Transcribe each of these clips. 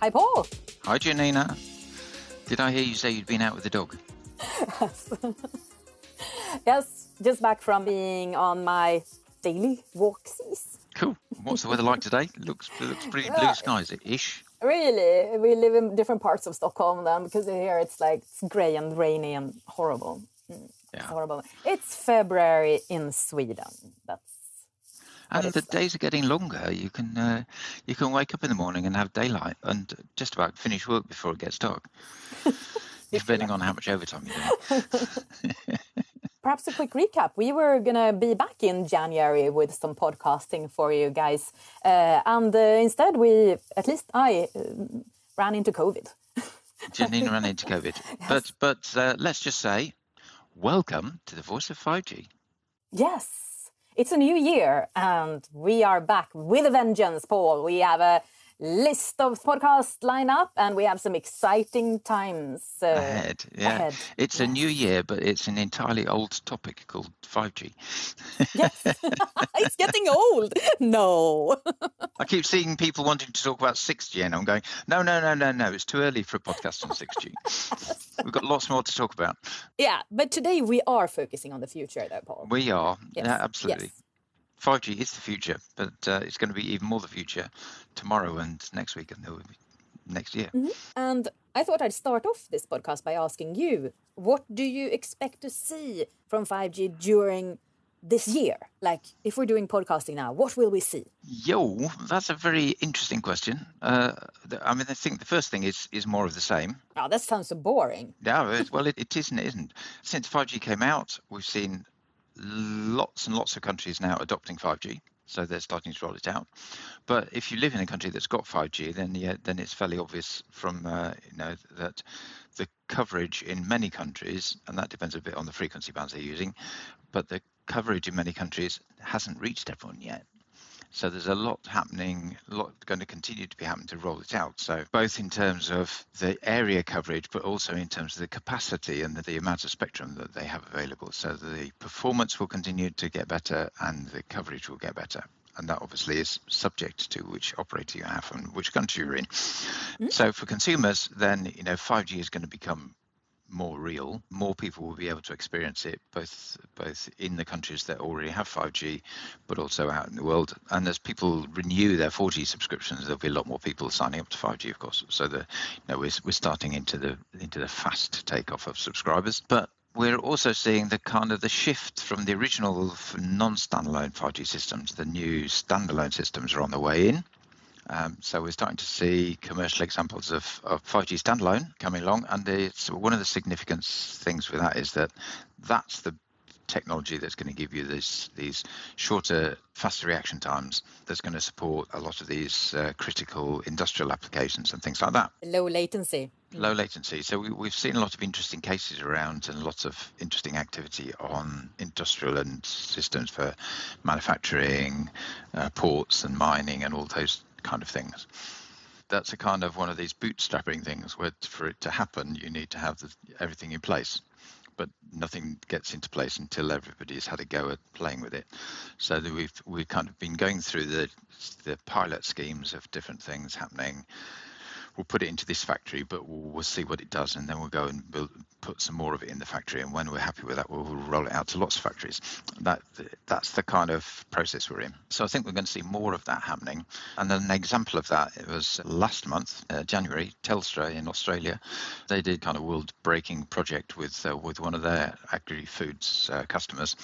Hi, Paul. Hi, Janina. Did I hear you say you'd been out with the dog? yes. yes, just back from being on my daily walksies. Cool. What's the weather like today? Looks looks pretty blue skies ish. Really, we live in different parts of Stockholm then because here it's like it's grey and rainy and horrible. Mm, yeah. It's horrible. It's February in Sweden. That's and the days are getting longer. You can uh, you can wake up in the morning and have daylight and just about finish work before it gets dark, depending on how much overtime you're doing. Perhaps a quick recap. We were going to be back in January with some podcasting for you guys. Uh, and uh, instead, we, at least I, uh, ran into COVID. Janine ran into COVID. Yes. But, but uh, let's just say, welcome to the voice of 5G. Yes. It's a new year and we are back with a vengeance, Paul. We have a list of podcast line up and we have some exciting times uh, ahead. Yeah. Ahead. It's yes. a new year, but it's an entirely old topic called 5G. yes. it's getting old. No. I keep seeing people wanting to talk about 6G and I'm going, no, no, no, no, no. It's too early for a podcast on 6G. We've got lots more to talk about. Yeah, but today we are focusing on the future though, Paul. We are. Yes. Yeah, absolutely. Yes. 5G is the future, but uh, it's going to be even more the future tomorrow and next week and next year. Mm-hmm. And I thought I'd start off this podcast by asking you, what do you expect to see from 5G during this year? Like, if we're doing podcasting now, what will we see? Yo, that's a very interesting question. Uh, I mean, I think the first thing is is more of the same. Oh, that sounds so boring. Yeah, well, it, it isn't. It isn't. Since 5G came out, we've seen lots and lots of countries now adopting 5G, so they're starting to roll it out. But if you live in a country that's got 5G, then yeah, then it's fairly obvious from uh, you know that the coverage in many countries, and that depends a bit on the frequency bands they're using, but the coverage in many countries hasn't reached everyone yet. So there's a lot happening, a lot going to continue to be happening to roll it out. So both in terms of the area coverage, but also in terms of the capacity and the, the amount of spectrum that they have available. So the performance will continue to get better and the coverage will get better and that obviously is subject to which operator you have and which country you're in. Mm-hmm. So for consumers, then you know 5G is going to become more real, more people will be able to experience it both both in the countries that already have 5G, but also out in the world. And as people renew their 4G subscriptions, there'll be a lot more people signing up to 5G, of course. So the you know we're we're starting into the into the fast takeoff of subscribers, but we're also seeing the kind of the shift from the original non-standalone 5G systems. The new standalone systems are on the way in. Um, so we're starting to see commercial examples of, of 5G standalone coming along, and it's one of the significant things with that is that that's the technology that's going to give you this, these shorter, faster reaction times that's going to support a lot of these uh, critical industrial applications and things like that. Low latency. Low latency. So we, have seen a lot of interesting cases around and lots of interesting activity on industrial and systems for manufacturing, uh, ports and mining and all those kind of things. That's a kind of one of these bootstrapping things where for it to happen, you need to have the, everything in place. But nothing gets into place until everybody's had a go at playing with it. So we've we've kind of been going through the the pilot schemes of different things happening, we'll put it into this factory, but we'll, we'll see what it does, and then we'll go and put some more of it in the factory. And when we're happy with that, we'll, we'll roll it out to lots of factories. That that's the kind of process we're in. So I think we're going to see more of that happening. And an example of that it was last month, uh, January, Telstra in Australia, they did kind of world-breaking project with uh, with one of their agri-foods uh, customers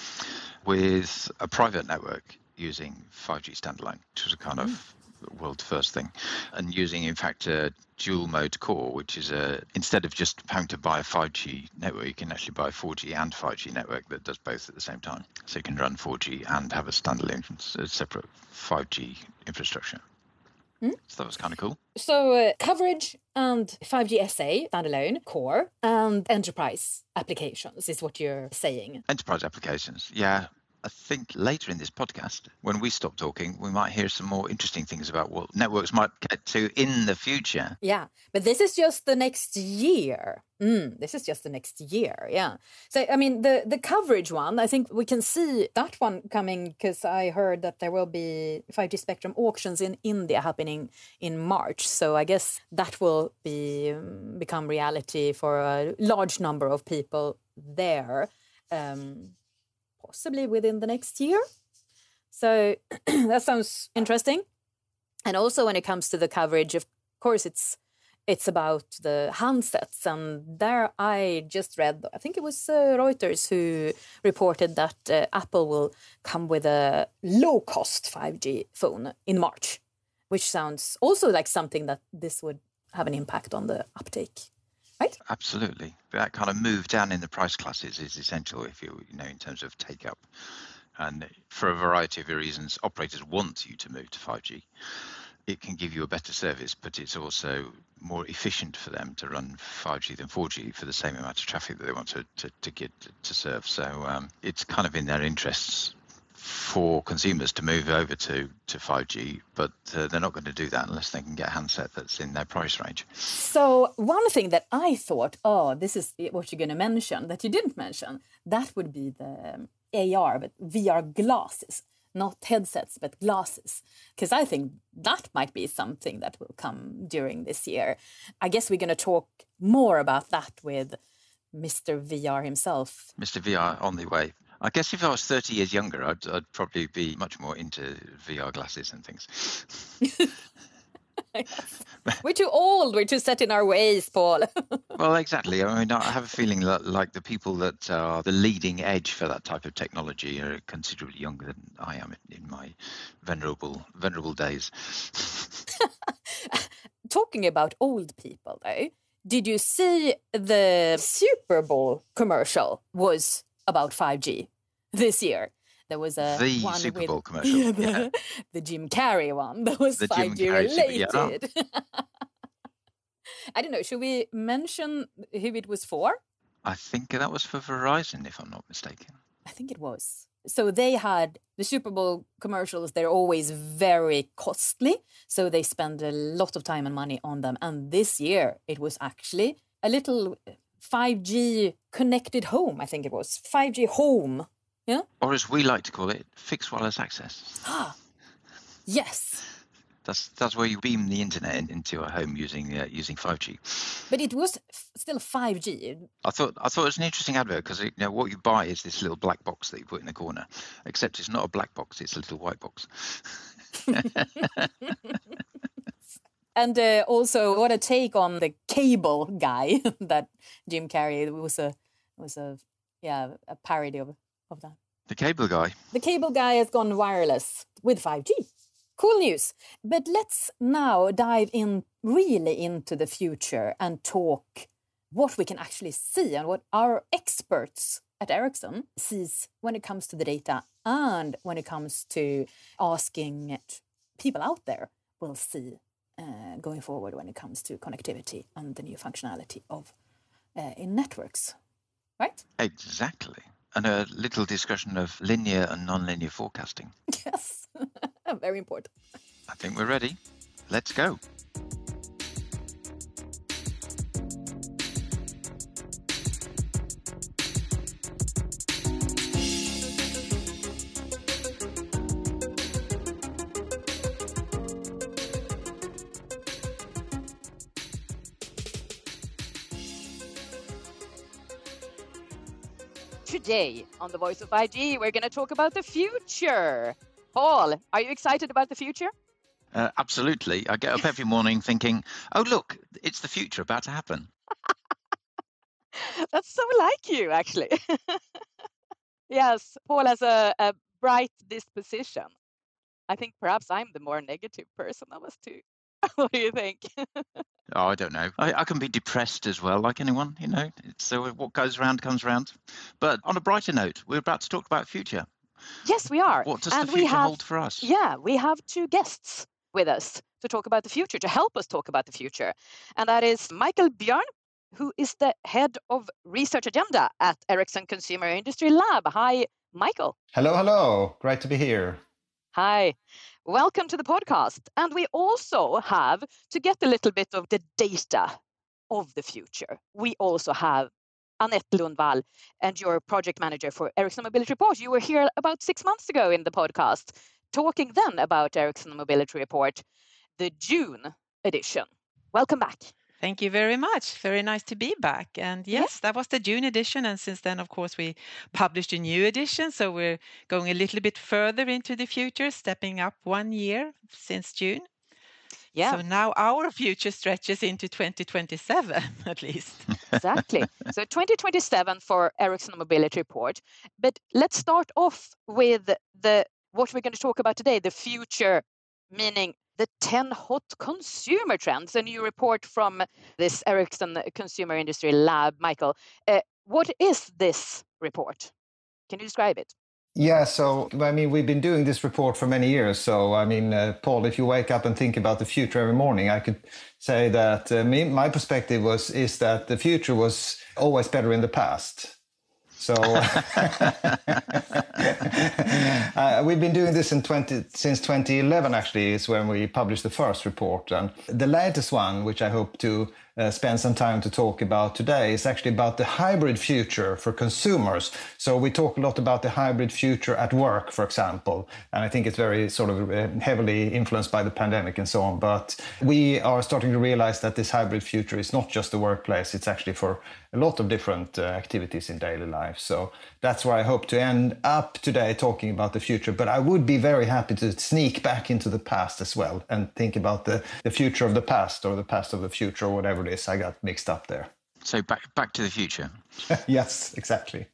with a private network using 5G standalone, which was a kind mm. of world first thing, and using in fact a dual mode core, which is a instead of just having to buy a 5G network, you can actually buy a 4G and 5G network that does both at the same time. So you can run 4G and have a standalone, a separate 5G infrastructure. Mm. So that was kind of cool. So uh, coverage and 5G SA standalone core and enterprise applications is what you're saying. Enterprise applications, yeah I think later in this podcast, when we stop talking, we might hear some more interesting things about what networks might get to in the future. Yeah, but this is just the next year. Mm, this is just the next year. Yeah. So I mean, the the coverage one, I think we can see that one coming because I heard that there will be 5G spectrum auctions in India happening in March. So I guess that will be um, become reality for a large number of people there. Um, possibly within the next year. So that sounds interesting. And also when it comes to the coverage, of course, it's it's about the handsets, and there I just read, I think it was uh, Reuters who reported that uh, Apple will come with a low cost 5G phone in March, which sounds also like something that this would have an impact on the uptake right? Absolutely. That kind of move down in the price classes is essential if you you know in terms of take up. And for a variety of reasons, operators want you to move to 5G. It can give you a better service, but it's also more efficient for them to run 5G than 4G for the same amount of traffic that they want to, to, to get to serve. So um, it's kind of in their interests for consumers to move over to, to 5G, but uh, they're not going to do that unless they can get a handset that's in their price range. So, one thing that I thought, oh, this is what you're going to mention that you didn't mention, that would be the AR, but VR glasses, not headsets, but glasses. Because I think that might be something that will come during this year. I guess we're going to talk more about that with Mr. VR himself. Mr. VR on the way. I guess if I was 30 years younger, I'd, I'd probably be much more into VR glasses and things. we're too old. We're too set in our ways, Paul. well, exactly. I mean, I have a feeling that, like the people that are the leading edge for that type of technology are considerably younger than I am in my venerable venerable days. Talking about old people, though, did you see the Super Bowl commercial was about 5G this year. There was a the one Super with, Bowl commercial, yeah, the, yeah. the Jim Carrey one that was The 5G Jim Carrey Super- related. yeah. I don't know. Should we mention who it was for? I think that was for Verizon, if I'm not mistaken. I think it was. So they had the Super Bowl commercials, they're always very costly. So they spend a lot of time and money on them. And this year it was actually a little 5G connected home, I think it was. 5G home. Yeah? Or as we like to call it, fixed wireless access. Ah, yes. That's that's where you beam the internet in- into a home using uh, using 5G. But it was f- still 5G. I thought I thought it was an interesting advert because you know what you buy is this little black box that you put in the corner, except it's not a black box; it's a little white box. And uh, also, what a take on the cable guy that Jim Carrey was a was a yeah a parody of of that. The cable guy. The cable guy has gone wireless with 5G. Cool news. But let's now dive in really into the future and talk what we can actually see and what our experts at Ericsson sees when it comes to the data and when it comes to asking it, people out there will see uh, going forward when it comes to connectivity and the new functionality of uh, in networks. Right? Exactly. And a little discussion of linear and non-linear forecasting. Yes. Very important. I think we're ready. Let's go. Today on The Voice of 5G, we're going to talk about the future. Paul, are you excited about the future? Uh, absolutely. I get up every morning thinking, "Oh, look, it's the future about to happen." That's so like you, actually. yes, Paul has a, a bright disposition. I think perhaps I'm the more negative person of us two. what do you think? Oh, I don't know. I, I can be depressed as well, like anyone, you know. So what goes around comes around. But on a brighter note, we're about to talk about future. yes, we are. What does and the we future have, hold for us? Yeah, we have two guests with us to talk about the future, to help us talk about the future. And that is Michael Björn, who is the head of research agenda at Ericsson Consumer Industry Lab. Hi, Michael. Hello, hello. Great to be here. Hi. Welcome to the podcast. And we also have, to get a little bit of the data of the future, we also have Annette Lundvall and your project manager for Ericsson Mobility Report. You were here about six months ago in the podcast, talking then about Ericsson Mobility Report, the June edition. Welcome back. Thank you very much. Very nice to be back. And yes, yeah. that was the June edition. And since then, of course, we published a new edition. So we're going a little bit further into the future, stepping up one year since June. Yeah. So now our future stretches into 2027 at least. exactly. So 2027 for Ericsson Mobility Report. But let's start off with the what we're going to talk about today, the future, meaning the 10 hot consumer trends. A new report from this Ericsson Consumer Industry Lab. Michael, uh, what is this report? Can you describe it? Yeah, so I mean, we've been doing this report for many years. So, I mean, uh, Paul, if you wake up and think about the future every morning, I could say that uh, me, my perspective was is that the future was always better in the past. So uh, we've been doing this in 20, since 2011. Actually, is when we published the first report, and the latest one, which I hope to uh, spend some time to talk about today is actually about the hybrid future for consumers. So we talk a lot about the hybrid future at work, for example, and I think it's very sort of uh, heavily influenced by the pandemic and so on. But we are starting to realize that this hybrid future is not just the workplace; it's actually for a lot of different uh, activities in daily life. So that's where I hope to end up today talking about the future. But I would be very happy to sneak back into the past as well and think about the, the future of the past or the past of the future or whatever it is. I got mixed up there. So back back to the future. yes, exactly.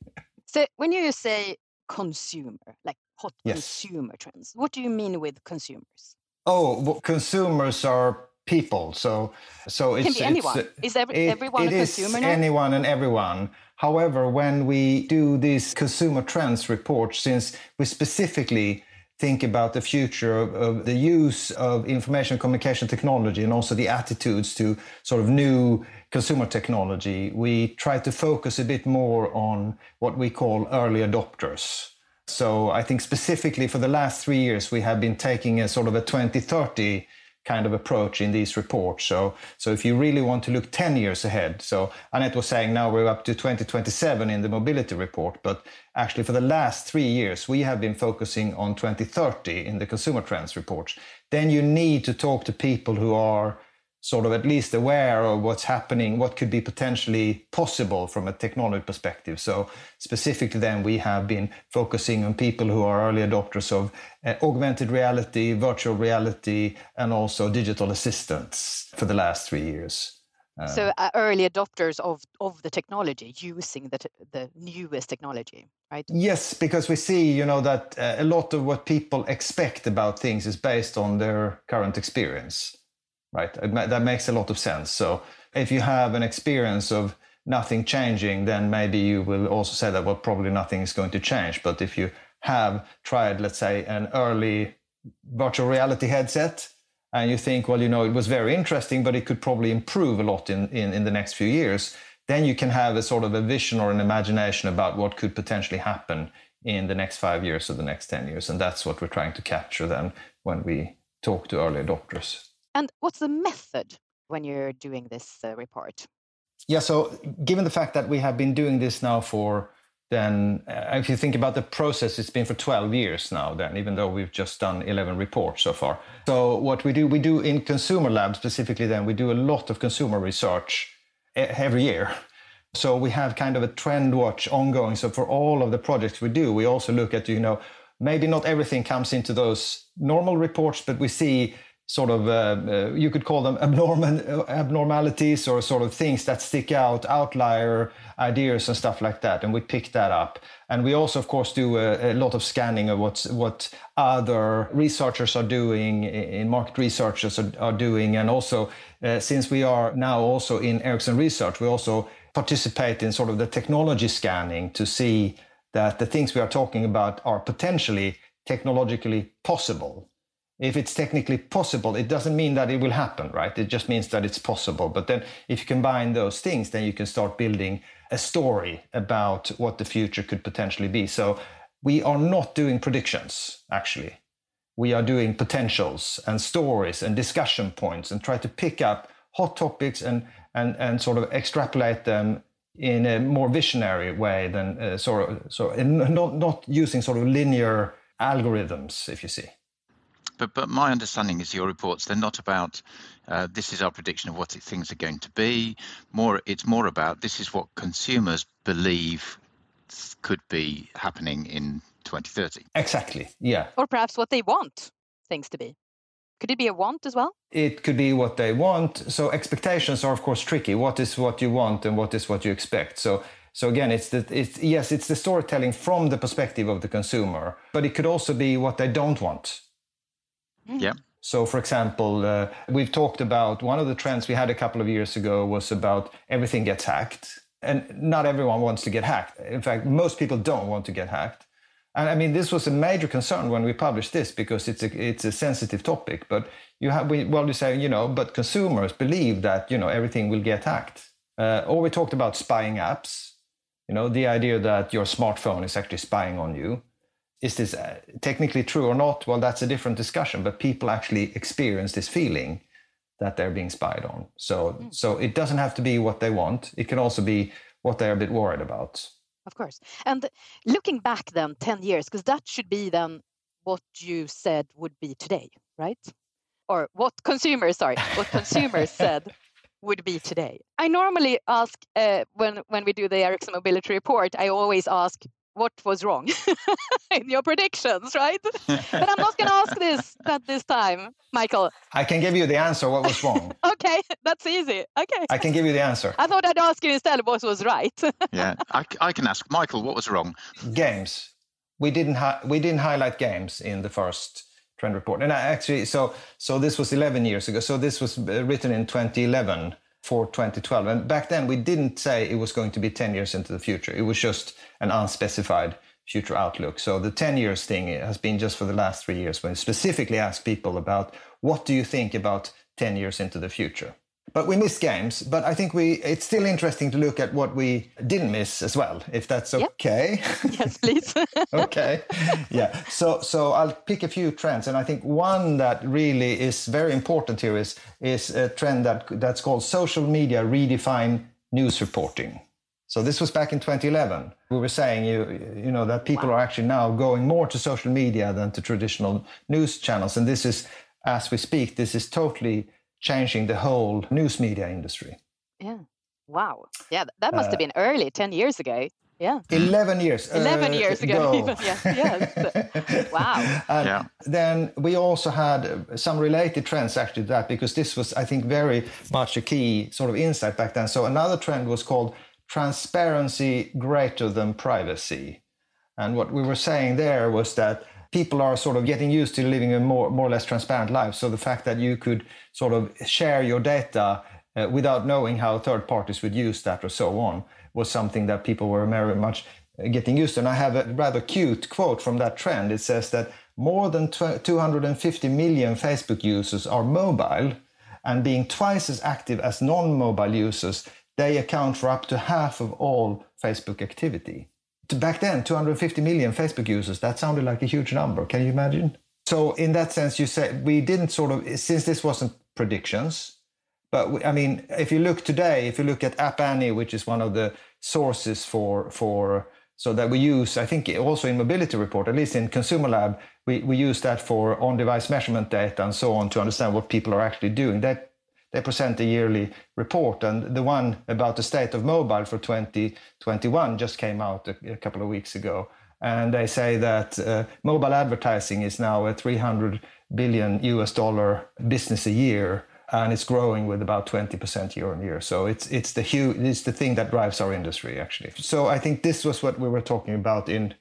So when you say consumer, like hot yes. consumer trends, what do you mean with consumers? Oh, well, consumers are people. So, so it can be anyone. Uh, is every, it, everyone it a consumer is now? Anyone and everyone. However, when we do this consumer trends report, since we specifically think about the future of, of, the use of information communication technology and also the attitudes to sort of new consumer technology, we try to focus a bit more on what we call early adopters. So I think specifically for the last three years, we have been taking a sort of a 2030 kind of approach in these reports. So, so if you really want to look 10 years ahead, so Annette was saying now we're up to 2027 in the mobility report, but actually for the last three years, we have been focusing on 2030 in the consumer trends reports. Then you need to talk to people who are sort of at least aware of what's happening, what could be potentially possible from a technology perspective. So specifically then we have been focusing on people who are early adopters of uh, augmented reality, virtual reality, and also digital assistants for the last three years. Uh, so uh, early adopters of, of the technology using the, the newest technology right yes because we see you know that uh, a lot of what people expect about things is based on their current experience right? That makes a lot of sense. So if you have an experience of nothing changing, then maybe you will also say that, well, probably nothing is going to change. But if you have tried, let's say, an early virtual reality headset, and you think, well, you know, it was very interesting, but it could probably improve a lot in, in, in the next few years, then you can have a sort of a vision or an imagination about what could potentially happen in the next five years or the next 10 years. And that's what we're trying to capture then when we talk to early adopters. And what's the method when you're doing this uh, report? Yeah, so given the fact that we have been doing this now for then uh, if you think about the process it's been for 12 years now then even though we've just done 11 reports so far. So what we do we do in consumer lab specifically then we do a lot of consumer research every year. So we have kind of a trend watch ongoing. So for all of the projects we do we also look at you know maybe not everything comes into those normal reports but we see sort of uh, uh, you could call them abnormal abnormalities or sort of things that stick out outlier ideas and stuff like that. And we pick that up. And we also of course do a, a lot of scanning of what's what other researchers are doing in market researchers are, are doing. And also uh, since we are now also in Ericsson research we also participate in sort of the technology scanning to see that the things we are talking about are potentially technologically possible if it's technically possible, it doesn't mean that it will happen, right? It just means that it's possible. But then if you combine those things, then you can start building a story about what the future could potentially be. So we are not doing predictions, actually. We are doing potentials and stories and discussion points and try to pick up hot topics and, and, and sort of extrapolate them in a more visionary way than uh, sort of, so not, not using sort of linear algorithms, if you see. But, but my understanding is your reports, they're not about uh, this is our prediction of what things are going to be. More, It's more about this is what consumers believe could be happening in 2030. Exactly, yeah. Or perhaps what they want things to be. Could it be a want as well? It could be what they want. So expectations are of course tricky. What is what you want and what is what you expect. So so again, it's the it's yes, it's the storytelling from the perspective of the consumer, but it could also be what they don't want. Yeah. So, for example, uh, we've talked about one of the trends we had a couple of years ago was about everything gets hacked, and not everyone wants to get hacked. In fact, most people don't want to get hacked. And I mean, this was a major concern when we published this because it's a it's a sensitive topic. But you have we well, you say you know, but consumers believe that you know everything will get hacked. Uh, or we talked about spying apps. You know, the idea that your smartphone is actually spying on you. Is this uh, technically true or not? Well, that's a different discussion. But people actually experience this feeling that they're being spied on. So mm. so it doesn't have to be what they want. It can also be what they're a bit worried about of course. And looking back then 10 years, because that should be then what you said would be today, right? Or what consumers, sorry, what consumers said would be today. I normally ask uh, when when we do the Ericsson Mobility Report, I always ask what was wrong in your predictions, right? but I'm not going to ask this that this time, Michael. I can give you the answer. What was wrong? okay, that's easy. Okay. I can give you the answer. I thought I'd ask you instead what was right. yeah, I, I can ask Michael what was wrong. Games. We didn't hi- we didn't highlight games in the first trend report, and I actually so so this was 11 years ago. So this was uh, written in 2011 for 2012. And back then, we didn't say it was going to be 10 years into the future. It was just an unspecified future outlook. So the 10 years thing has been just for the last three years when specifically ask people about what do you think about 10 years into the future? But we missed games. But I think we it's still interesting to look at what we didn't miss as well, if that's okay. Yep. Yes, please. okay. Yeah. So so I'll pick a few trends, and I think one that really is very important here is is a trend that that's called social media redefine news reporting. So this was back in 2011. We were saying you you know that people wow. are actually now going more to social media than to traditional news channels, and this is as we speak, this is totally changing the whole news media industry. Yeah. Wow. Yeah, that must have uh, been early, 10 years ago. Yeah. 11 years. 11 uh, years ago. Even, yes. yes. wow. And yeah. Then we also had some related trends actually to that because this was, I think, very much a key sort of insight back then. So another trend was called transparency greater than privacy. And what we were saying there was that people are sort of getting used to living a more, more or less transparent life. So the fact that you could sort of share your data uh, without knowing how third parties would use that or so on was something that people were very much uh, getting used to. And I have a rather cute quote from that trend. It says that more than 250 million Facebook users are mobile and being twice as active as non mobile users, they account for up to half of all Facebook activity back then 250 million Facebook users. That sounded like a huge number. Can you imagine? So in that sense you said we didn't sort of since this wasn't predictions but we, i mean if you look today if you look at App Annie which is one of the sources for for so that we use i think also in mobility report at least in consumer lab we, we use that for on device measurement data and so on to understand what people are actually doing. That they present a yearly report, and the one about the state of mobile for 2021 just came out a, a couple of weeks ago. And they say that uh, mobile advertising is now a 300 billion US dollar business a year, and it's growing with about 20% year on year. So it's it's the huge, it's the thing that drives our industry actually. So I think this was what we were talking about in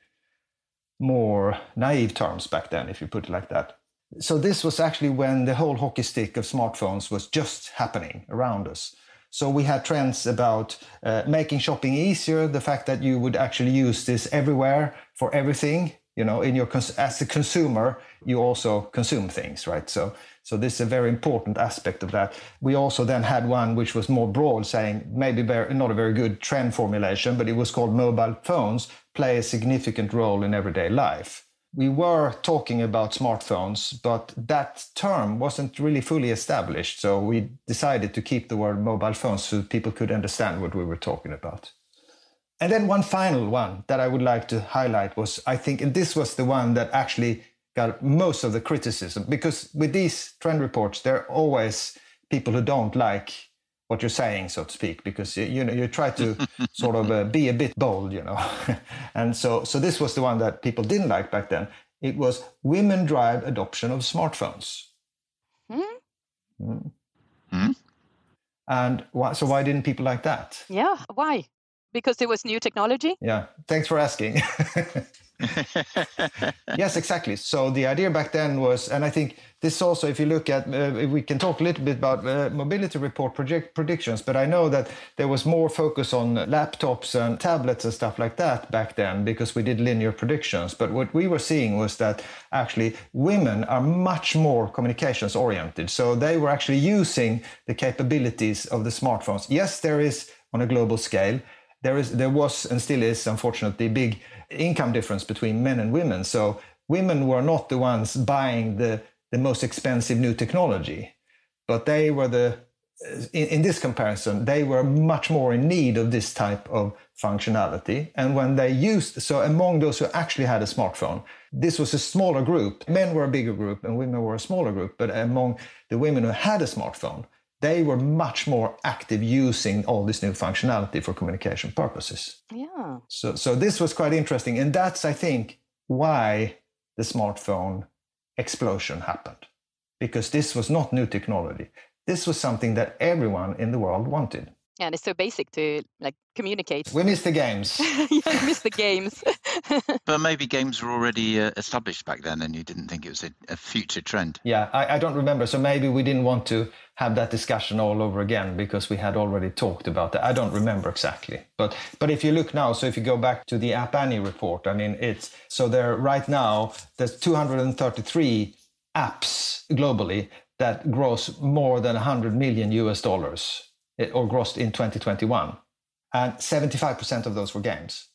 more naive terms back then, if you put it like that so this was actually when the whole hockey stick of smartphones was just happening around us. So we had trends about uh, making shopping easier, the fact that you would actually use this everywhere for everything. You know, in your as a consumer, you also consume things, right? So, so this is a very important aspect of that. We also then had one which was more broad, saying maybe not a very good trend formulation, but it was called mobile phones play a significant role in everyday life. We were talking about smartphones, but that term wasn't really fully established. So we decided to keep the word mobile phones so people could understand what we were talking about. And then one final one that I would like to highlight was I think, and this was the one that actually got most of the criticism because with these trend reports, there are always people who don't like what you're saying, so to speak, because you know you try to sort of uh, be a bit bold, you know, and so so this was the one that people didn't like back then. It was women drive adoption of smartphones. Hmm? Mm. Hmm? And why, so why didn't people like that? Yeah, why? Because it was new technology? Yeah, thanks for asking. yes, exactly. So the idea back then was, and I think this also, if you look at, uh, we can talk a little bit about uh, mobility report project predictions, but I know that there was more focus on laptops and tablets and stuff like that back then because we did linear predictions. But what we were seeing was that actually women are much more communications oriented. So they were actually using the capabilities of the smartphones. Yes, there is on a global scale. There is, there was, and still is, unfortunately, big income difference between men and women. So women were not the ones buying the, the most expensive new technology, but they were the, in, in this comparison, they were much more in need of this type of functionality. And when they used, so among those who actually had a smartphone, this was a smaller group. Men were a bigger group and women were a smaller group. But among the women who had a smartphone, they were much more active using all this new functionality for communication purposes. Yeah. So, so this was quite interesting. And that's, I think, why the smartphone explosion happened. Because this was not new technology. This was something that everyone in the world wanted. Yeah, and it's so basic to like communicate. We missed the games. yeah, I miss the games. but maybe games were already uh, established back then and you didn't think it was a, a future trend. Yeah, I, I, don't remember. So maybe we didn't want to have that discussion all over again because we had already talked about that. I don't remember exactly. But but if you look now, so if you go back to the App Annie report, I mean, it's so there right now, there's 233 apps globally that gross more than 100 million US dollars or grossed in 2021. And 75% of those were games.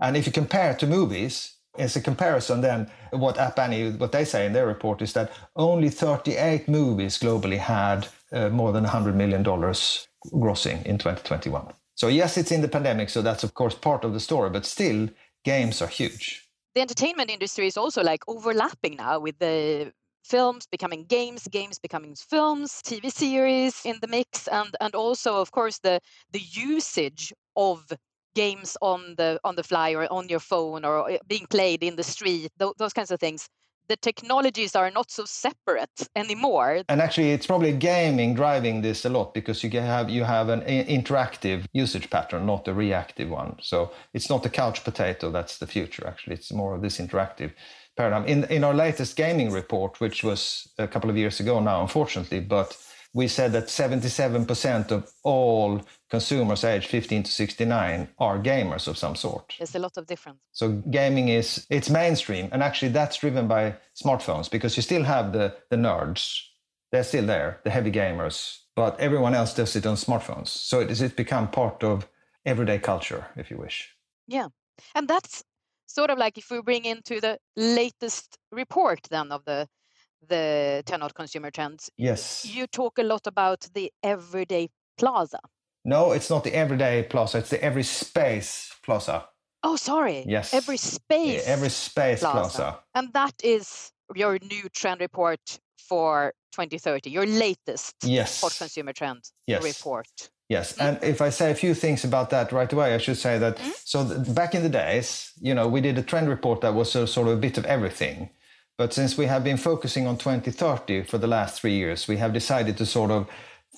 And if you compare to movies, as a comparison, then what App Annie, what they say in their report is that only 38 movies globally had uh, more than 100 million dollars grossing in 2021. So yes, it's in the pandemic, so that's of course part of the story, but still, games are huge. The entertainment industry is also like overlapping now with the films becoming games games becoming films tv series in the mix and and also of course the the usage of games on the on the fly or on your phone or eh, being played in the street th- those kinds of things. The technologies are not so separate anymore. And actually it's probably gaming driving this a lot because you have you have an interactive usage pattern not a reactive one. So it's not the couch potato that's the future actually. It's more of this interactive paradigm. In, in our latest gaming report, which was a couple of years ago now, unfortunately, but we said that 77% of all consumers aged 15 to 69 are gamers of some sort. There's a lot of difference. So gaming is it's mainstream and actually that's driven by smartphones because you still have the the nerds. They're still there, the heavy gamers, but everyone else does it on smartphones. So it has become part of everyday culture if you wish. Yeah. And that's sort of like if we bring into the latest report then of the the 10 odd consumer trends. Yes. You talk a lot about the everyday plaza. No, it's not the everyday plaza, it's the every space plaza. Oh, sorry. Yes. Every space. yeah, Every space plaza. plaza. And that is your new trend report for 2030, your latest yes. hot consumer trend yes. report. Yes, mm. and if I say a few things about that right away, I should say that mm. so back in the days, you know, we did a trend report that was a, sort of a bit of everything. But since we have been focusing on 2030 for the last three years, we have decided to sort of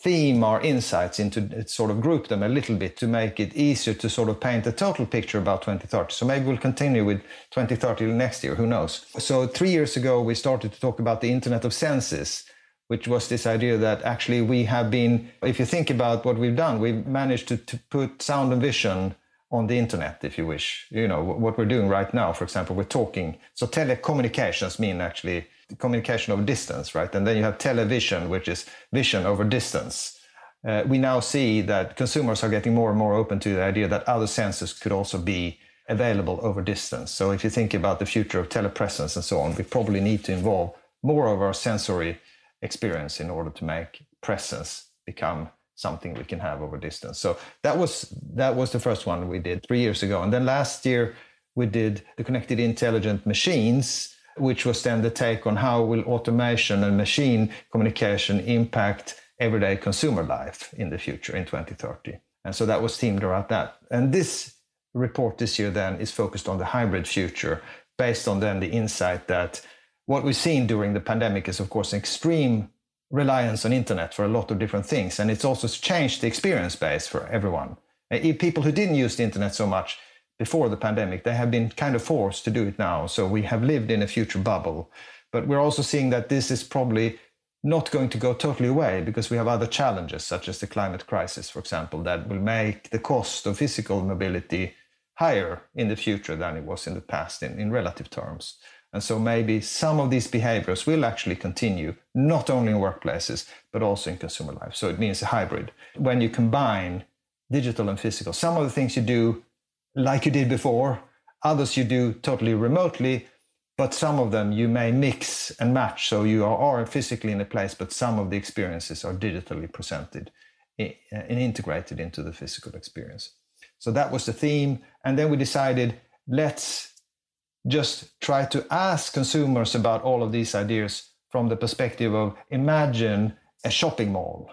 theme our insights into sort of group them a little bit to make it easier to sort of paint a total picture about 2030. So maybe we'll continue with 2030 next year, who knows? So three years ago, we started to talk about the Internet of Senses which was this idea that actually we have been, if you think about what we've done, we've managed to, to put sound and vision on the internet, if you wish. You know, what we're doing right now, for example, we're talking. So telecommunications mean actually communication over distance, right? And then you have television, which is vision over distance. Uh, we now see that consumers are getting more and more open to the idea that other senses could also be available over distance. So if you think about the future of telepresence and so on, we probably need to involve more of our sensory experience in order to make presence become something we can have over distance. So that was that was the first one we did three years ago, and then last year we did the connected intelligent machines, which was then the take on how will automation and machine communication impact everyday consumer life in the future in 2030. And so that was themed around that. And this report this year then is focused on the hybrid future, based on then the insight that what we've seen during the pandemic is, of course, an extreme reliance on internet for a lot of different things. And it's also changed the experience base for everyone. Uh, people who didn't use the internet so much before the pandemic, they have been kind of forced to do it now. So we have lived in a future bubble. But we're also seeing that this is probably not going to go totally away because we have other challenges, such as the climate crisis, for example, that will make the cost of physical mobility higher in the future than it was in the past in, in relative terms. And so maybe some of these behaviors will actually continue, not only in workplaces, but also in consumer life. So it means a hybrid. When you combine digital and physical, some of the things you do like you did before, others you do totally remotely, but some of them you may mix and match. So you are, physically in a place, but some of the experiences are digitally presented eh, eh, and integrated into the physical experience. So that was the theme. And then we decided let's just try to ask consumers about all of these ideas from the perspective of imagine a shopping mall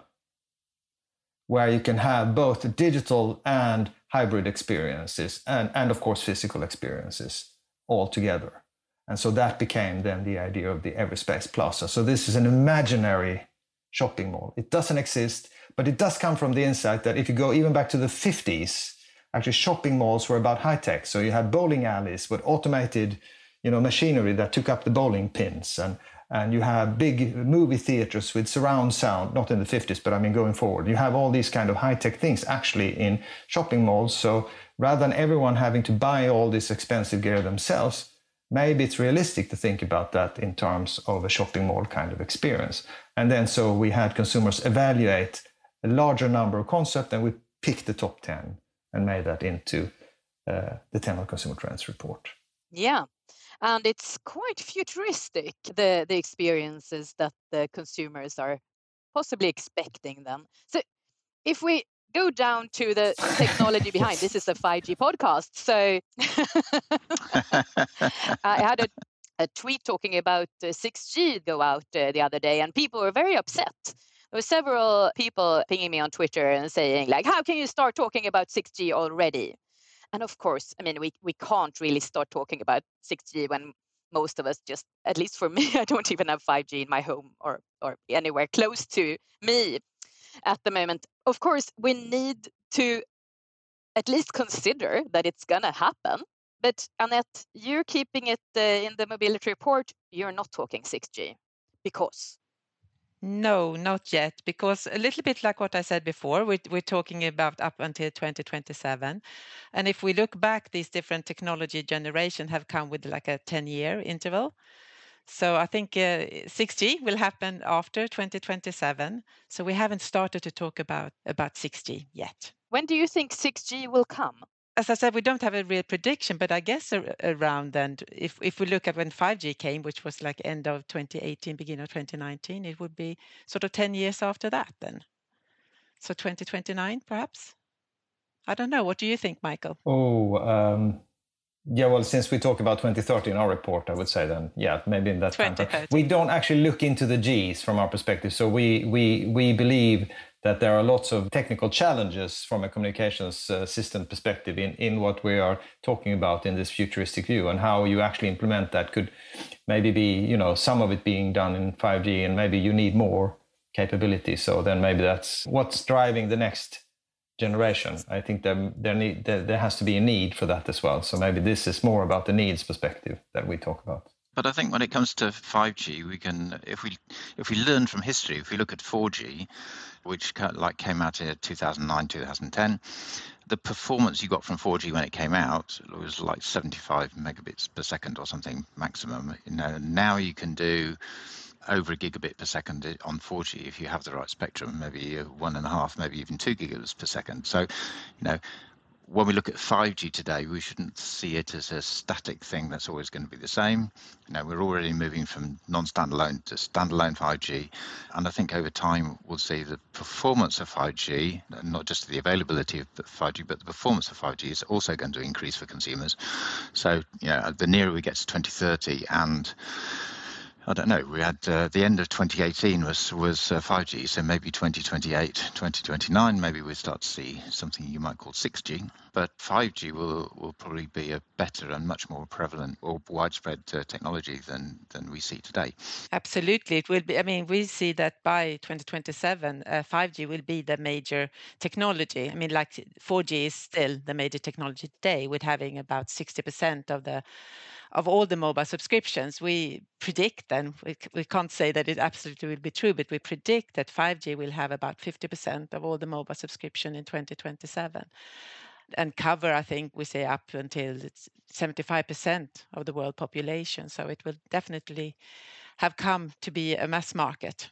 where you can have both digital and hybrid experiences and, and of course physical experiences all together and so that became then the idea of the Everyspace Plaza. So this is an imaginary shopping mall. It doesn't exist, but it does come from the insight that if you go even back to the 50s, actually shopping malls were about high tech. So you had bowling alleys with automated, you know, machinery that took up the bowling pins and and you have big movie theaters with surround sound, not in the 50s, but I mean going forward. You have all these kind of high tech things actually in shopping malls. So rather than everyone having to buy all this expensive gear themselves, maybe it's realistic to think about that in terms of a shopping mall kind of experience. And then so we had consumers evaluate a larger number of concepts and we picked the top 10 and made that into uh, the 10 consumer trends report. Yeah. And it's quite futuristic, the, the experiences that the consumers are possibly expecting them. So if we go down to the technology behind this is a 5G podcast. So I had a, a, tweet talking about uh, 6G go out uh, the other day, and people were very upset. There were several people pinging me on Twitter and saying, like, how can you start talking about 6G already? And of course, I mean, we, we can't really start talking about 6G when most of us just, at least for me, I don't even have 5G in my home or, or anywhere close to me at the moment. Of course, we need to at least consider that it's going to happen. But Annette, you're keeping it uh, in the mobility report. You're not talking 6G because. No, not yet, because a little bit like what I said before, we're, we're talking about up until 2027. And if we look back, these different technology generation have come with like a 10 year interval. So I think uh, 6G will happen after 2027. So we haven't started to talk about, about 6G yet. When do you think 6G will come? As I said, we don't have a real prediction, but I guess around then, if, if we look at when 5G came, which was like end of 2018, beginning of 2019, it would be sort of 10 years after that then. So 2029, perhaps? I don't know. What do you think, Michael? Oh, um, yeah, well, since we talk about 2030 in our report, I would say then, yeah, maybe in that time. We don't actually look into the Gs from our perspective. So we we we believe that there are lots of technical challenges from a communications uh, system perspective in, in what we are talking about in this futuristic view and how you actually implement that could maybe be, you know, some of it being done in 5G and maybe you need more capability. So then maybe that's what's driving the next generation. I think there there, need, there there has to be a need for that as well. So maybe this is more about the needs perspective that we talk about. But I think when it comes to 5G, we can, if we if we learn from history, if we look at 4G, which like came out in 2009, 2010, the performance you got from 4G when it came out was like 75 megabits per second or something maximum. You know, now you can do over a gigabit per second on 4G if you have the right spectrum, maybe one and a half, maybe even two gigabits per second. So, you know, when we look at 5G today, we shouldn't see it as a static thing that's always going to be the same. You know, we're already moving from non-standalone to standalone 5G, and I think over time we'll see the performance of 5G, not just the availability of 5G, but the performance of 5G is also going to increase for consumers. So, you know, the nearer we get to 2030 and I don't know. We had uh, the end of 2018 was was uh, 5G, so maybe 2028, 2029, maybe we start to see something you might call 6G. But 5G will will probably be a better and much more prevalent or widespread uh, technology than than we see today. Absolutely, it will be. I mean, we see that by 2027, 5G uh, will be the major technology. I mean, like 4G is still the major technology today, with having about 60% of the of all the mobile subscriptions, we predict, and we, we can't say that it absolutely will be true, but we predict that 5G will have about 50% of all the mobile subscription in 2027 and cover, I think we say up until 75% of the world population. So it will definitely have come to be a mass market.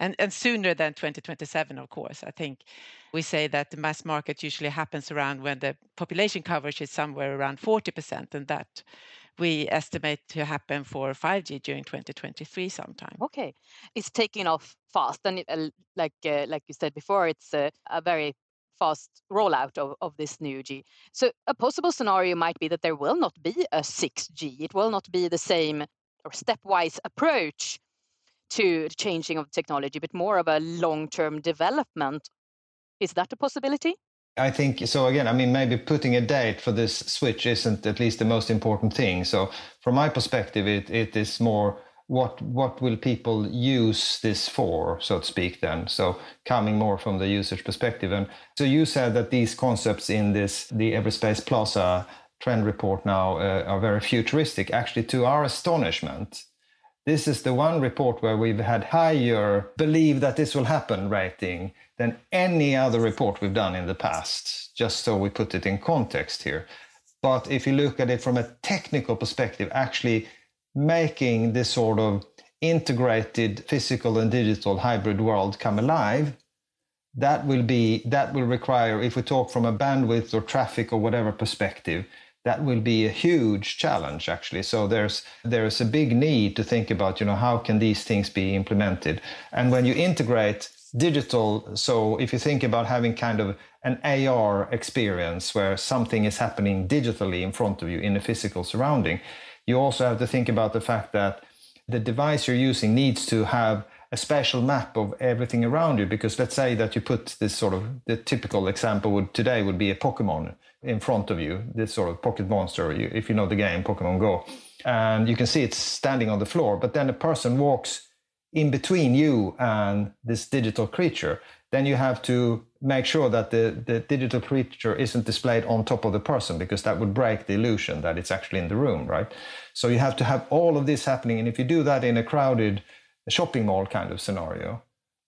And, and sooner than 2027, of course. I think we say that the mass market usually happens around when the population coverage is somewhere around 40%, and that we estimate to happen for 5G during 2023 sometime. Okay, it's taking off fast, and it, uh, like uh, like you said before, it's a, very fast rollout of, of this new G. So a possible scenario might be that there will not be a 6G. It will not be the same or stepwise approach to the changing of technology, but more of a long-term development. Is that a possibility? I think so. Again, I mean, maybe putting a date for this switch isn't at least the most important thing. So, from my perspective, it, it is more what what will people use this for, so to speak. Then, so coming more from the usage perspective, and so you said that these concepts in this the Everyspace Plaza trend report now uh, are very futuristic. Actually, to our astonishment, this is the one report where we've had higher believe that this will happen rating than any other report we've done in the past, just so we put it in context here. But if you look at it from a technical perspective, actually making this sort of integrated physical and digital hybrid world come alive, that will be that will require, if we talk from a bandwidth or traffic or whatever perspective, that will be a huge challenge actually so there's there's a big need to think about you know how can these things be implemented and when you integrate digital. So if you think about having kind of an AR experience where something is happening digitally in front of you in a physical surrounding, you also have to think about the fact that the device you're using needs to have a spatial map of everything around you because let's say that you put this sort of the typical example would today would be a pokemon in front of you this sort of pocket monster if you know the game pokemon go and you can see it's standing on the floor but then a person walks in between you and this digital creature, then you have to make sure that the, the digital creature isn't displayed on top of the person because that would break the illusion that it's actually in the room, right? So you have to have all of this happening. And if you do that in a crowded shopping mall kind of scenario,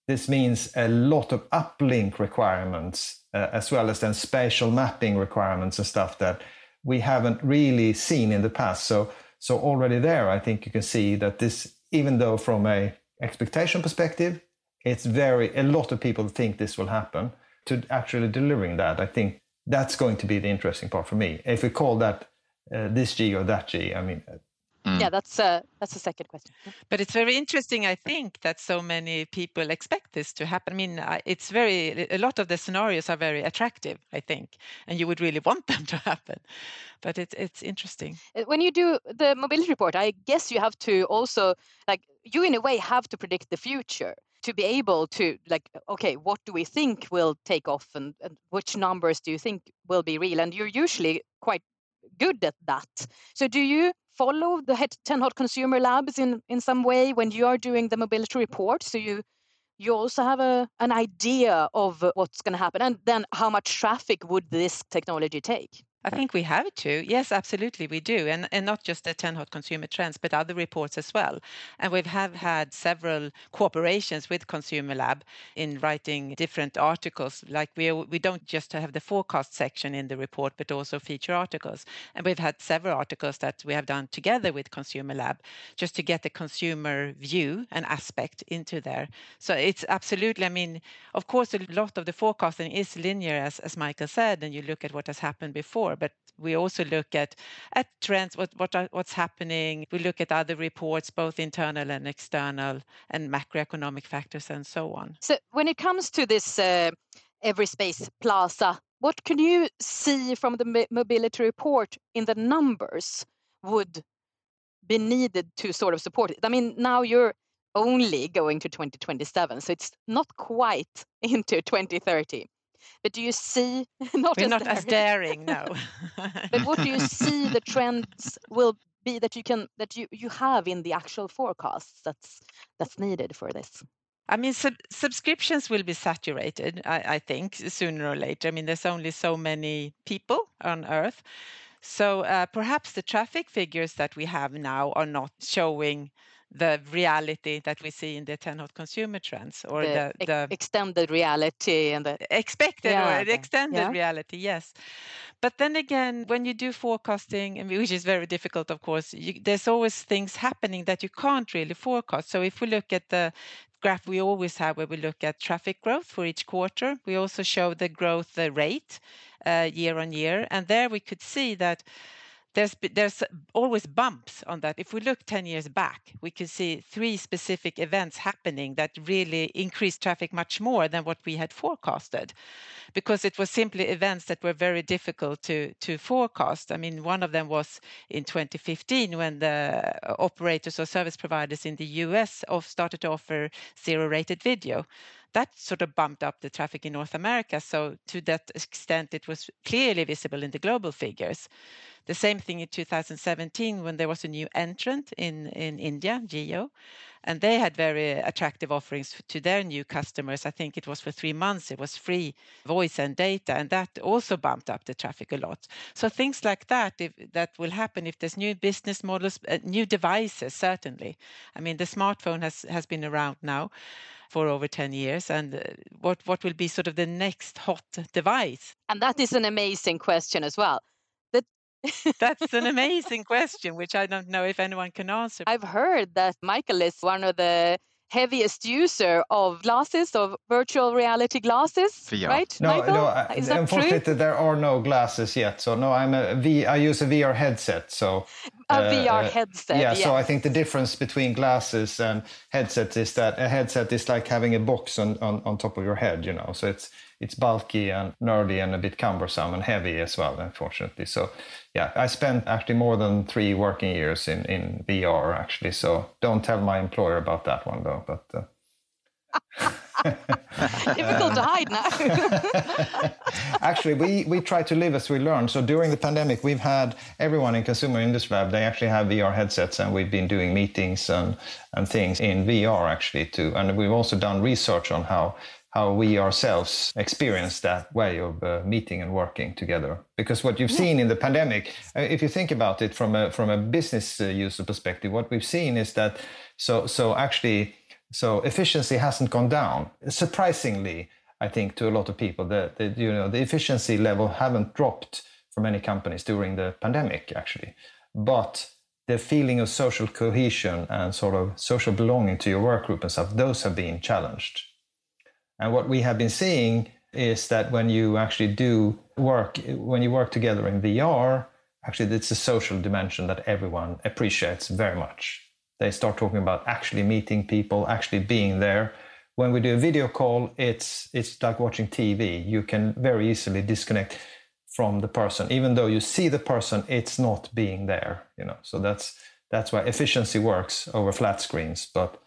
this means a lot of uplink requirements uh, as well as then spatial mapping requirements and stuff that we haven't really seen in the past. So, so already there, I think you can see that this, even though from a expectation perspective, it's very a lot of people think this will happen. To actually delivering that, I think that's going to be the interesting part for me. If we call that uh, this G or that G, I mean, Mm. Yeah, that's a that's a second question. But it's very interesting, I think, that so many people expect this to happen. I mean, it's very a lot of the scenarios are very attractive, I think, and you would really want them to happen. But it's it's interesting. Uh, when you do the mobility report, I guess you have to also like you in a way have to predict the future to be able to like okay what do we think will take off and, and which numbers do you think will be real and you're usually quite good at that so do you follow the 10 hot consumer labs in, in some way when you are doing the mobility report? So you you also have a, an idea of what's going to happen and then how much traffic would this technology take? I think we have to. Yes, absolutely, we do. And, and not just the 10 hot consumer trends, but other reports as well. And we have had several cooperations with Consumer Lab in writing different articles. Like we, we don't just have the forecast section in the report, but also feature articles. And we've had several articles that we have done together with Consumer Lab just to get the consumer view and aspect into there. So it's absolutely, I mean, of course, a lot of the forecasting is linear, as, as Michael said, and you look at what has happened before before, but we also look at at trends, what what are, what's happening. We look at other reports, both internal and external, and macroeconomic factors, and so on. So when it comes to this uh, Everyspace Plaza, what can you see from the mobility report in the numbers would be needed to sort of support it? I mean, now you're only going to 2027, so it's not quite into 2030. But do you see not We're as not daring. as daring, no. but what do you see the trends will be that you can that you you have in the actual forecasts that's that's needed for this? I mean, sub- subscriptions will be saturated, I, I, think, sooner or later. I mean, there's only so many people on Earth. So uh, perhaps the traffic figures that we have now are not showing the reality that we see in the 10 hot consumer trends or the, the, the extended reality and the expected yeah, or the extended yeah. reality yes. But then again when you do forecasting which is very difficult of course you, there's always things happening that you can't really forecast. So if we look at the graph we always have where we look at traffic growth for each quarter we also show the growth rate uh, year on year. And there we could see that there's there's always bumps on that. If we look 10 years back, we can see three specific events happening that really increased traffic much more than what we had forecasted, because it was simply events that were very difficult to to forecast. I mean, one of them was in 2015 when the operators or service providers in the US started to offer zero-rated video that sort of bumped up the traffic in North America. So to that extent, it was clearly visible in the global figures. The same thing in 2017 when there was a new entrant in, in India, Jio, and they had very attractive offerings to their new customers. I think it was for three months, it was free voice and data, and that also bumped up the traffic a lot. So things like that, if, that will happen if there's new business models, uh, new devices, certainly. I mean, the smartphone has, has been around now for over 10 years and uh, what what will be sort of the next hot device and that is an amazing question as well that's an amazing question, which I don't know if anyone can answer. I've heard that Michael is one of the heaviest user of glasses, of virtual reality glasses, VR. right? No, Michael? no. Uh, is that unfortunately, true? there are no glasses yet. So no, I'm a V. I use a VR headset. So a uh, VR headset. Yeah. Yes. So I think the difference between glasses and headsets is that a headset is like having a box on, on, on top of your head. You know, so it's it's bulky and nerdy and a bit cumbersome and heavy as well, unfortunately. So yeah, I spent actually more than three working years in, in VR actually. So don't tell my employer about that one though. But uh... difficult to hide now. actually, we we try to live as we learn. So during the pandemic, we've had everyone in Consumer Industry Lab. They actually have VR headsets, and we've been doing meetings and and things in VR actually too. And we've also done research on how how we ourselves experience that way of uh, meeting and working together. Because what you've seen in the pandemic, uh, if you think about it from a from a business uh, user perspective, what we've seen is that so so actually so efficiency hasn't gone down. Surprisingly, I think to a lot of people, the, the you know the efficiency level haven't dropped for many companies during the pandemic actually, but the feeling of social cohesion and sort of social belonging to your work group and stuff, those have been challenged. And what we have been seeing is that when you actually do work, when you work together in VR, actually it's a social dimension that everyone appreciates very much. They start talking about actually meeting people, actually being there. When we do a video call, it's it's like watching TV. You can very easily disconnect from the person, even though you see the person, it's not being there. You know, so that's that's why efficiency works over flat screens. But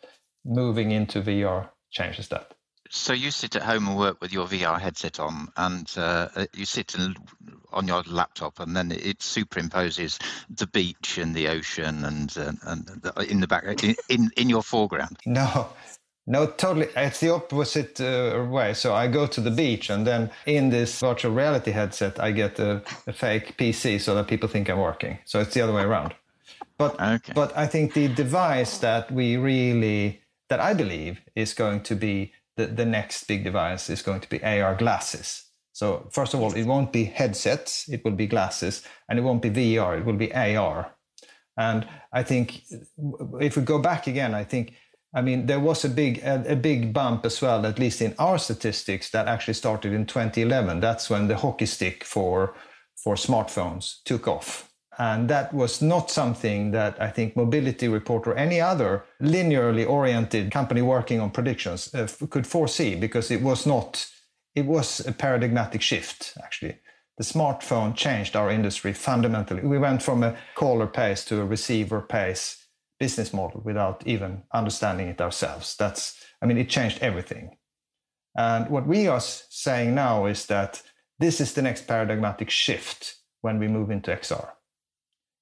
moving into VR changes that. So you sit at home and work with your VR headset on, and uh, uh you sit in, on your laptop, and then it superimposes the beach and the ocean, and uh, and the, in the back in in your foreground. No, No, totally. It's the opposite uh, way. So I go to the beach, and then in this virtual reality headset, I get a, a, fake PC so that people think I'm working. So it's the other way around. But okay. but I think the device that we really that I believe is going to be the, the next big device is going to be AR glasses. So first of all, it won't be headsets; it will be glasses, and it won't be VR; it will be AR. And I think if we go back again, I think I mean, there was a big a, a, big bump as well, at least in our statistics, that actually started in 2011. That's when the hockey stick for for smartphones took off, and that was not something that I think Mobility Report or any other linearly oriented company working on predictions uh, could foresee because it was not. It was a paradigmatic shift actually. The smartphone changed our industry fundamentally. We went from a caller pays to a receiver pays business model without even understanding it ourselves. That's, I mean, it changed everything. And what we are saying now is that this is the next paradigmatic shift when we move into XR.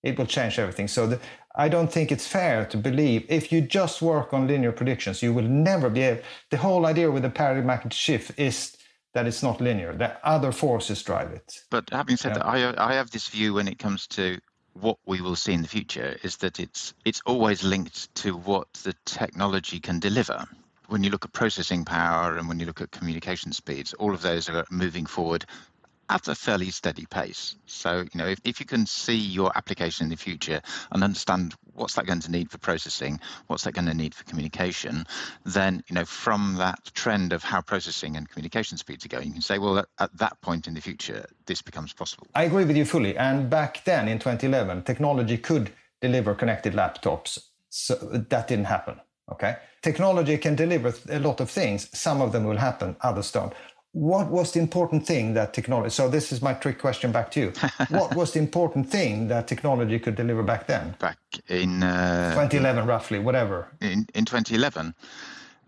It will change everything. So the, I don't think it's fair to believe if you just work on linear predictions, you will never be able. The whole idea with the paradigmatic shift is that it's not linear. That other forces drive it. But having said yeah. that, I I have this view when it comes to what we will see in the future is that it's it's always linked to what the technology can deliver. When you look at processing power and when you look at communication speeds, all of those are moving forward at a fairly steady pace. So, you know, if, if you can see your application in the future and understand what's that going to need for processing, what's that going to need for communication, then, you know, from that trend of how processing and communication speeds are going, you can say, well, at, at that point in the future, this becomes possible. I agree with you fully. And back then in 2011, technology could deliver connected laptops. So that didn't happen. Okay. Technology can deliver a lot of things. Some of them will happen, others don't what was the important thing that technology so this is my trick question back to you what was the important thing that technology could deliver back then back in uh, 2011 roughly whatever in in 2011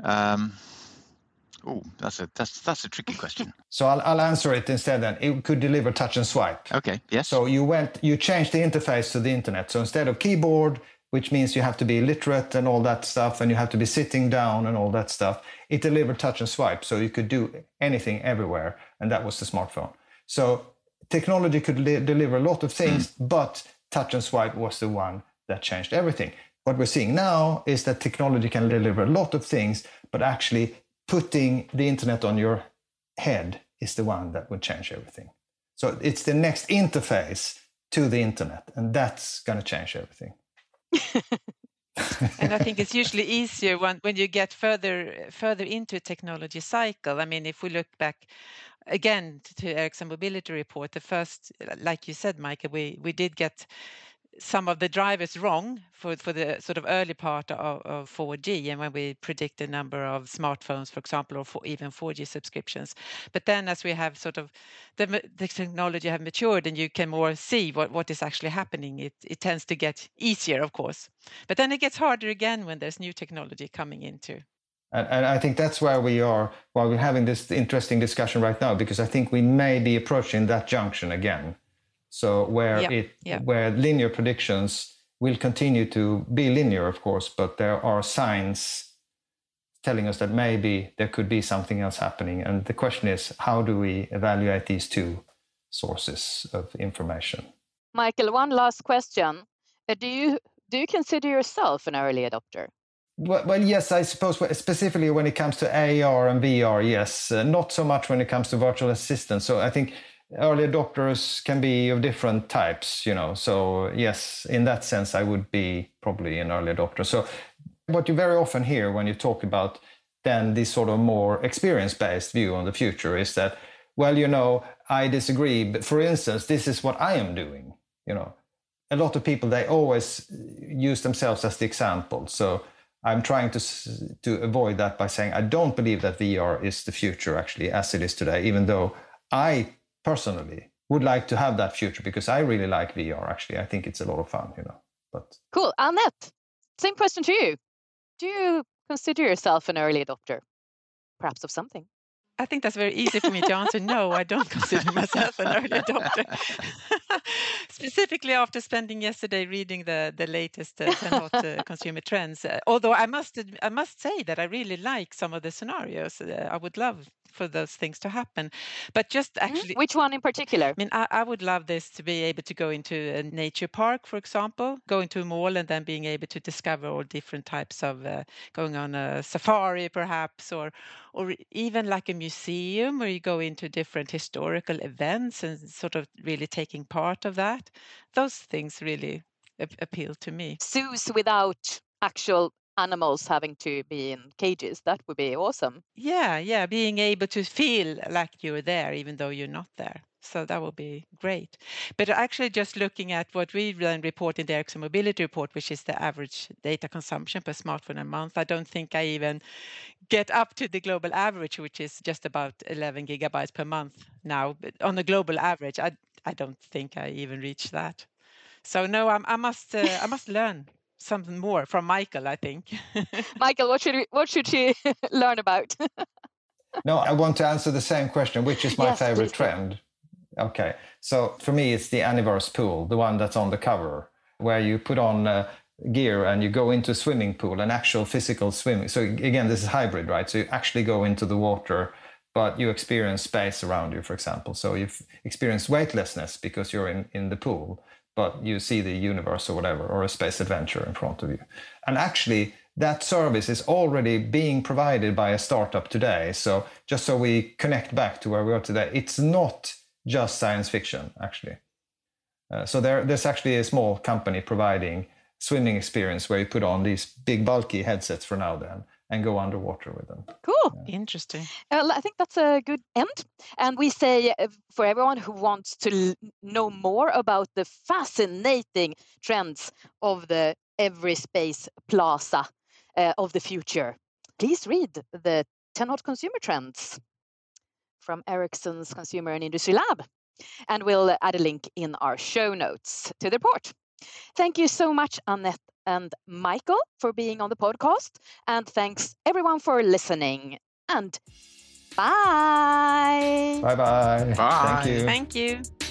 um, Oh, that's a that's that's a tricky question. so I'll, I'll answer it instead. Then it could deliver touch and swipe. Okay. Yes. So you went you changed the interface to the internet. So instead of keyboard, which means you have to be literate and all that stuff, and you have to be sitting down and all that stuff. It delivered touch and swipe, so you could do anything everywhere, and that was the smartphone. So technology could li- deliver a lot of things, mm. but touch and swipe was the one that changed everything. What we're seeing now is that technology can deliver a lot of things, but actually putting the internet on your head is the one that would change everything. So it's the next interface to the internet, and that's going to change everything. and I think it's usually easier when, when you get further further into a technology cycle. I mean, if we look back again to Ericsson Mobility Report, the first, like you said, Michael, we, we did get some of the drivers wrong for, for the sort of early part of, of 4G and when we predict the number of smartphones, for example, or for even 4G subscriptions. But then as we have sort of the, the technology have matured and you can more see what, what is actually happening, it, it tends to get easier, of course. But then it gets harder again when there's new technology coming into. And, and I think that's where we are, while we're having this interesting discussion right now, because I think we may be approaching that junction again so where yeah, it yeah. where linear predictions will continue to be linear, of course, but there are signs telling us that maybe there could be something else happening. And the question is, how do we evaluate these two sources of information? Michael, one last question: uh, Do you do you consider yourself an early adopter? Well, well, yes, I suppose specifically when it comes to AR and VR, yes. Uh, not so much when it comes to virtual assistants. So I think early adopters can be of different types, you know. So yes, in that sense, I would be probably an early adopter. So what you very often hear when you talk about then this sort of more experience-based view on the future is that, well, you know, I disagree, but for instance, this is what I am doing. You know, a lot of people they always uh, use themselves as the example. So I'm trying to to avoid that by saying I don't believe that VR is the future actually as it is today, even though I personally would like to have that future because I really like VR. Actually, I think it's a lot of fun, you know. But cool, Annette. Same question to you. Do you consider yourself an early adopter, perhaps of something? I think that's very easy for me to answer. No, I don't consider myself an early adopter. Specifically after spending yesterday reading the the latest uh, hot uh, consumer trends. Uh, although I must I must say that I really like some of the scenarios. Uh, I would love for those things to happen. But just mm-hmm. actually, which one in particular? I mean, I, I, would love this to be able to go into a nature park, for example, go into a mall and then being able to discover all different types of uh, going on a safari, perhaps, or or even like a museum where you go into different historical events and sort of really taking part of that. Those things really appeal to me. Zoos without actual animals having to be in cages. That would be awesome. Yeah, yeah, being able to feel like you're there even though you're not there. So that would be great. But actually, just looking at what we then report in the Ericsson Mobility Report, which is the average data consumption per smartphone a month, I don't think I even get up to the global average, which is just about 11 gigabytes per month now. But on the global average, I I don't think I even reach that. So no, I'm, i must uh, I must learn something more from Michael, I think. Michael, what should we, what should she learn about? no, I want to answer the same question. Which is my yes, favorite trend? Okay, so for me, it's the Aniverse pool, the one that's on the cover, where you put on uh, gear and you go into a swimming pool, an actual physical swimming. So again, this is hybrid, right? So you actually go into the water, but you experience space around you, for example. So you experience weightlessness because you're in, in the pool but you see the universe or whatever, or a space adventure in front of you. And actually, that service is already being provided by a startup today. So just so we connect back to where we are today, it's not just science fiction, actually. Uh, so there, there's actually a small company providing swimming experience where you put on these big bulky headsets for now then and go underwater with them. Cool. Yeah. Interesting. Uh, I think that's a good end. And we say uh, for everyone who wants to l- know more about the fascinating trends of the Everyspace Plaza uh, of the future, please read the 10 hot consumer trends from Ericsson's Consumer and Industry Lab. And we'll add a link in our show notes to the report. Thank you so much, Annette and Michael for being on the podcast. And thanks everyone for listening. And bye. Bye-bye. Bye. Thank you. Thank you.